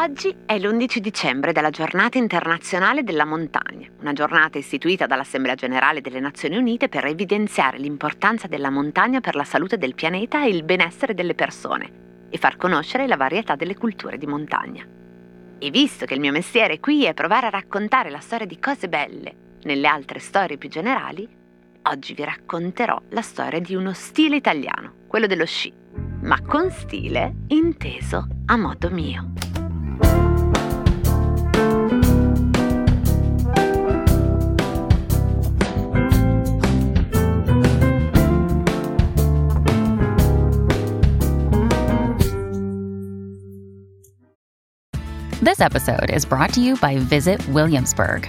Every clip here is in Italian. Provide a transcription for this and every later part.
Oggi è l'11 dicembre della giornata internazionale della montagna, una giornata istituita dall'Assemblea generale delle Nazioni Unite per evidenziare l'importanza della montagna per la salute del pianeta e il benessere delle persone e far conoscere la varietà delle culture di montagna. E visto che il mio mestiere qui è provare a raccontare la storia di cose belle nelle altre storie più generali, oggi vi racconterò la storia di uno stile italiano, quello dello sci, ma con stile inteso a modo mio. This episode is brought to you by Visit Williamsburg.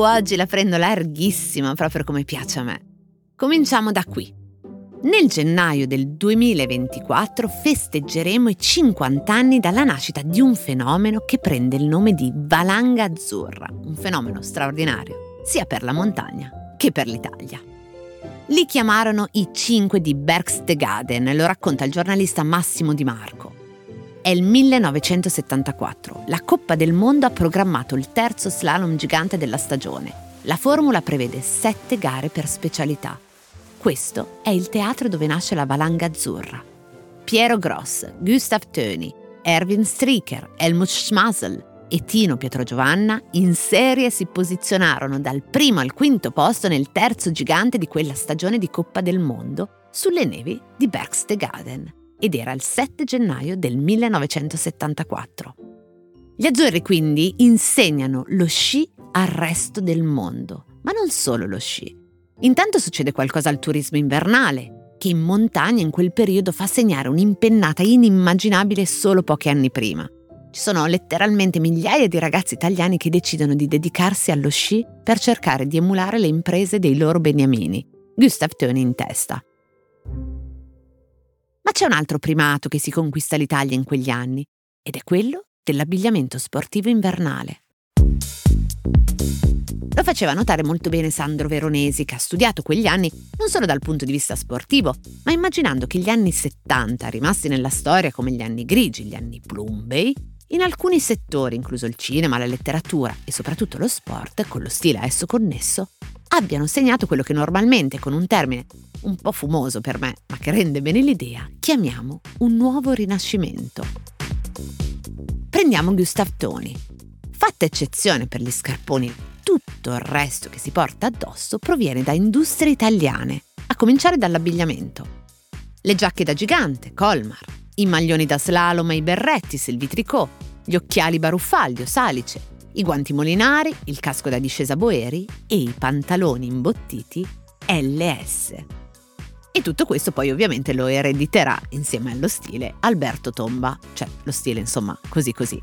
Oggi la prendo larghissima, proprio come piace a me. Cominciamo da qui. Nel gennaio del 2024 festeggeremo i 50 anni dalla nascita di un fenomeno che prende il nome di valanga azzurra, un fenomeno straordinario sia per la montagna che per l'Italia. Li chiamarono i 5 di Berchtesgaden, lo racconta il giornalista Massimo Di Marco. È il 1974. La Coppa del Mondo ha programmato il terzo slalom gigante della stagione. La formula prevede sette gare per specialità. Questo è il teatro dove nasce la valanga azzurra. Piero Gross, Gustav Töni, Erwin Stricker, Helmut Schmasel e Tino Pietrogiovanna in serie si posizionarono dal primo al quinto posto nel terzo gigante di quella stagione di Coppa del Mondo sulle nevi di Berchtesgaden ed era il 7 gennaio del 1974. Gli azzurri quindi insegnano lo sci al resto del mondo, ma non solo lo sci. Intanto succede qualcosa al turismo invernale, che in montagna in quel periodo fa segnare un'impennata inimmaginabile solo pochi anni prima. Ci sono letteralmente migliaia di ragazzi italiani che decidono di dedicarsi allo sci per cercare di emulare le imprese dei loro beniamini, Gustav Töni in testa. Ma c'è un altro primato che si conquista l'Italia in quegli anni, ed è quello dell'abbigliamento sportivo invernale. Lo faceva notare molto bene Sandro Veronesi, che ha studiato quegli anni non solo dal punto di vista sportivo, ma immaginando che gli anni 70, rimasti nella storia come gli anni grigi, gli anni plumbei, in alcuni settori, incluso il cinema, la letteratura e soprattutto lo sport, con lo stile a esso connesso, abbiano segnato quello che normalmente, con un termine un po' fumoso per me, ma che rende bene l'idea, chiamiamo un nuovo rinascimento. Prendiamo Gustav Toni. Fatta eccezione per gli scarponi, tutto il resto che si porta addosso proviene da industrie italiane, a cominciare dall'abbigliamento. Le giacche da gigante, Colmar, i maglioni da slalom e i berretti, Silvi Tricot, gli occhiali baruffaglio, Salice, i guanti molinari, il casco da discesa Boeri e i pantaloni imbottiti LS. E tutto questo poi ovviamente lo erediterà insieme allo stile Alberto Tomba, cioè lo stile insomma così così.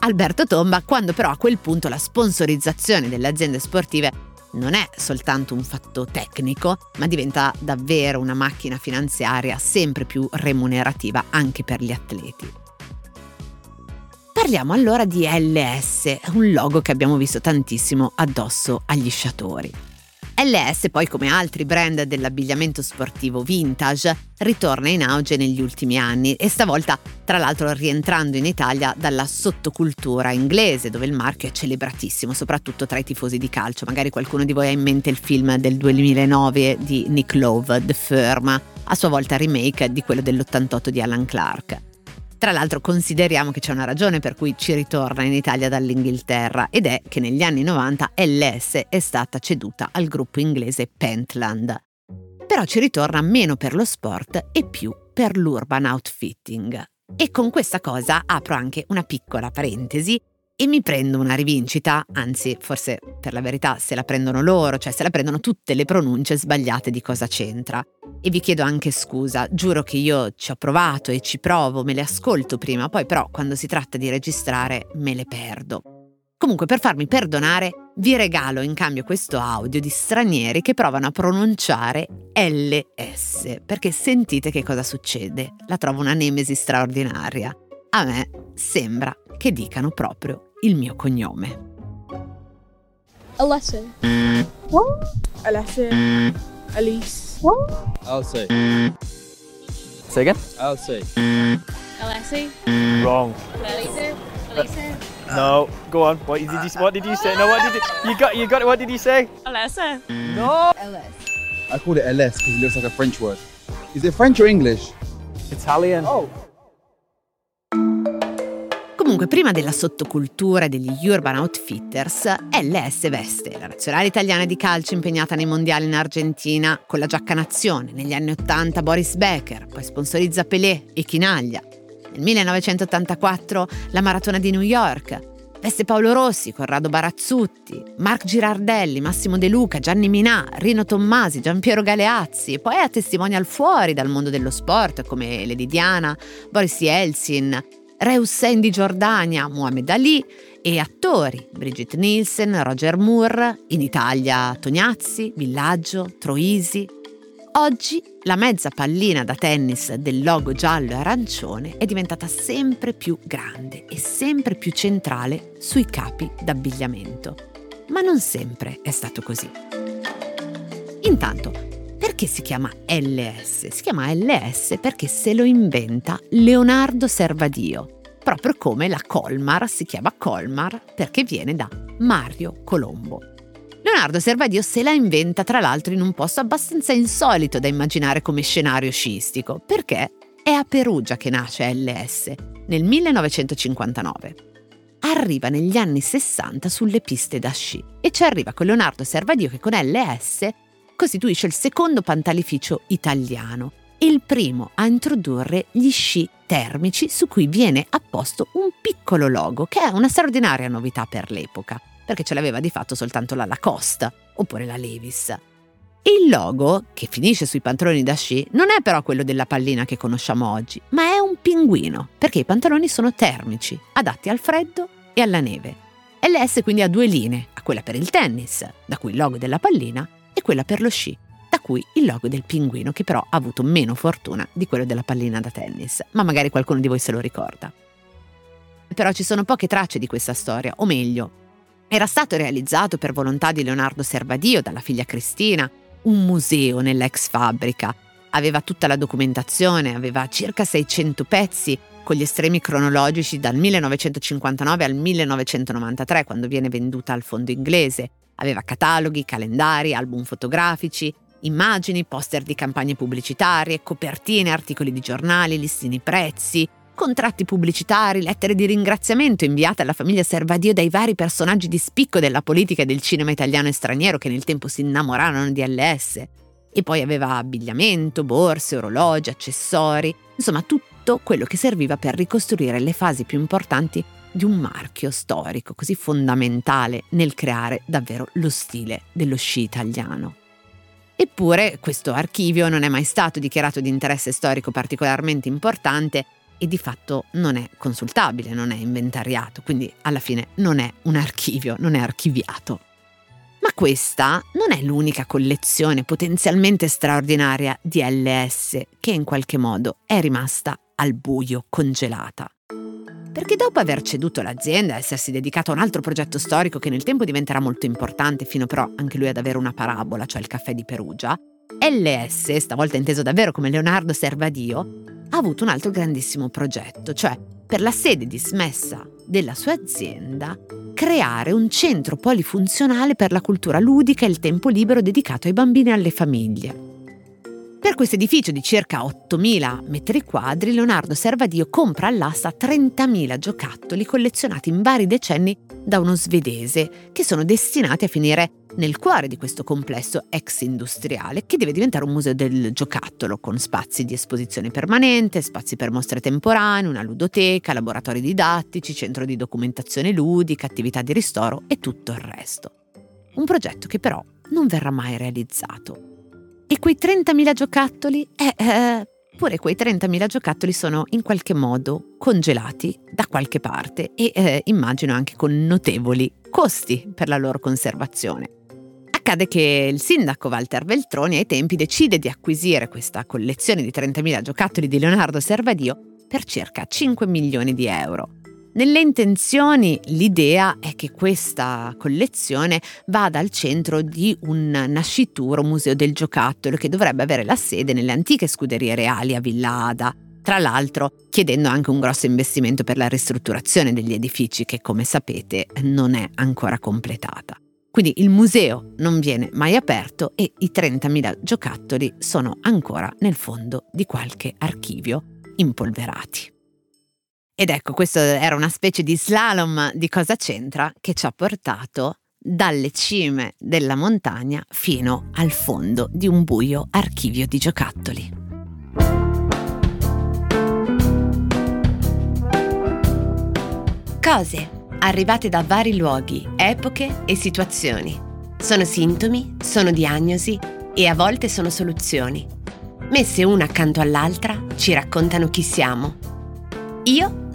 Alberto Tomba quando però a quel punto la sponsorizzazione delle aziende sportive non è soltanto un fatto tecnico, ma diventa davvero una macchina finanziaria sempre più remunerativa anche per gli atleti. Parliamo allora di LS, un logo che abbiamo visto tantissimo addosso agli sciatori. LS poi come altri brand dell'abbigliamento sportivo vintage ritorna in auge negli ultimi anni e stavolta tra l'altro rientrando in Italia dalla sottocultura inglese dove il marchio è celebratissimo soprattutto tra i tifosi di calcio. Magari qualcuno di voi ha in mente il film del 2009 di Nick Love, The Firm, a sua volta remake di quello dell'88 di Alan Clark. Tra l'altro consideriamo che c'è una ragione per cui ci ritorna in Italia dall'Inghilterra ed è che negli anni 90 LS è stata ceduta al gruppo inglese Pentland. Però ci ritorna meno per lo sport e più per l'urban outfitting. E con questa cosa apro anche una piccola parentesi e mi prendo una rivincita, anzi forse per la verità se la prendono loro, cioè se la prendono tutte le pronunce sbagliate di cosa c'entra. E vi chiedo anche scusa, giuro che io ci ho provato e ci provo, me le ascolto prima, poi però quando si tratta di registrare me le perdo. Comunque per farmi perdonare vi regalo in cambio questo audio di stranieri che provano a pronunciare LS, perché sentite che cosa succede. La trovo una nemesi straordinaria. A me sembra che dicano proprio il mio cognome. Alessa. What? Alessa. Elise. What? Elsie. Say again? Elsie. Alessi. Wrong. Elisa. Elisa. No. Go on. What did you What did you say? No. What did you, you got? You got it. What did you say? Alessa. No. I called it LS because it looks like a French word. Is it French or English? Italian. Oh. Comunque, prima della sottocultura degli Urban Outfitters, LS veste la nazionale italiana di calcio impegnata nei mondiali in Argentina con la giacca nazione, negli anni 80 Boris Becker, poi sponsorizza Pelé e Chinaglia. Nel 1984 la maratona di New York, veste Paolo Rossi, Corrado Barazzutti, Marc Girardelli, Massimo De Luca, Gianni Minà, Rino Tommasi, Giampiero Galeazzi, poi ha testimonial fuori dal mondo dello sport come Lady Diana, Boris Yeltsin, Re Hussein di Giordania, Muhammad Ali e attori Brigitte Nielsen, Roger Moore, in Italia Tognazzi, Villaggio, Troisi. Oggi la mezza pallina da tennis del logo giallo e arancione è diventata sempre più grande e sempre più centrale sui capi d'abbigliamento. Ma non sempre è stato così. Intanto, perché si chiama LS? Si chiama LS perché se lo inventa Leonardo Servadio, proprio come la Colmar si chiama Colmar perché viene da Mario Colombo. Leonardo Servadio se la inventa tra l'altro in un posto abbastanza insolito da immaginare come scenario sciistico, perché è a Perugia che nasce LS, nel 1959. Arriva negli anni 60 sulle piste da sci e ci arriva con Leonardo Servadio che con LS costituisce il secondo pantalificio italiano e il primo a introdurre gli sci termici su cui viene apposto un piccolo logo, che è una straordinaria novità per l'epoca, perché ce l'aveva di fatto soltanto la Lacoste oppure la Levis. Il logo, che finisce sui pantaloni da sci, non è però quello della pallina che conosciamo oggi, ma è un pinguino, perché i pantaloni sono termici, adatti al freddo e alla neve. LS quindi ha due linee, a quella per il tennis, da cui il logo della pallina, e quella per lo sci, da cui il logo del pinguino, che però ha avuto meno fortuna di quello della pallina da tennis, ma magari qualcuno di voi se lo ricorda. Però ci sono poche tracce di questa storia, o meglio, era stato realizzato per volontà di Leonardo Servadio dalla figlia Cristina, un museo nell'ex fabbrica. Aveva tutta la documentazione, aveva circa 600 pezzi, con gli estremi cronologici dal 1959 al 1993, quando viene venduta al fondo inglese. Aveva cataloghi, calendari, album fotografici, immagini, poster di campagne pubblicitarie, copertine, articoli di giornali, listini prezzi, contratti pubblicitari, lettere di ringraziamento inviate alla famiglia Servadio dai vari personaggi di spicco della politica e del cinema italiano e straniero che nel tempo si innamorarono di LS. E poi aveva abbigliamento, borse, orologi, accessori, insomma tutto quello che serviva per ricostruire le fasi più importanti di un marchio storico così fondamentale nel creare davvero lo stile dello sci italiano. Eppure questo archivio non è mai stato dichiarato di interesse storico particolarmente importante e di fatto non è consultabile, non è inventariato, quindi alla fine non è un archivio, non è archiviato. Ma questa non è l'unica collezione potenzialmente straordinaria di LS che in qualche modo è rimasta al buio congelata perché dopo aver ceduto l'azienda e essersi dedicato a un altro progetto storico che nel tempo diventerà molto importante, fino però anche lui ad avere una parabola, cioè il caffè di Perugia, LS, stavolta inteso davvero come Leonardo Servadio, ha avuto un altro grandissimo progetto, cioè per la sede dismessa della sua azienda creare un centro polifunzionale per la cultura ludica e il tempo libero dedicato ai bambini e alle famiglie. Per questo edificio di circa 8.000 metri quadri, Leonardo Servadio compra all'asta 30.000 giocattoli collezionati in vari decenni da uno svedese che sono destinati a finire nel cuore di questo complesso ex industriale che deve diventare un museo del giocattolo con spazi di esposizione permanente, spazi per mostre temporanee, una ludoteca, laboratori didattici, centro di documentazione ludica, attività di ristoro e tutto il resto. Un progetto che però non verrà mai realizzato. E quei 30.000 giocattoli, eh, eh, pure quei 30.000 giocattoli sono in qualche modo congelati da qualche parte e eh, immagino anche con notevoli costi per la loro conservazione. Accade che il sindaco Walter Veltroni ai tempi decide di acquisire questa collezione di 30.000 giocattoli di Leonardo Servadio per circa 5 milioni di euro. Nelle intenzioni l'idea è che questa collezione vada al centro di un nascituro museo del giocattolo che dovrebbe avere la sede nelle antiche scuderie reali a Villa Ada, tra l'altro chiedendo anche un grosso investimento per la ristrutturazione degli edifici che come sapete non è ancora completata. Quindi il museo non viene mai aperto e i 30.000 giocattoli sono ancora nel fondo di qualche archivio impolverati. Ed ecco, questo era una specie di slalom di cosa c'entra che ci ha portato dalle cime della montagna fino al fondo di un buio archivio di giocattoli. Cose arrivate da vari luoghi, epoche e situazioni. Sono sintomi, sono diagnosi e a volte sono soluzioni. Messe una accanto all'altra ci raccontano chi siamo. Io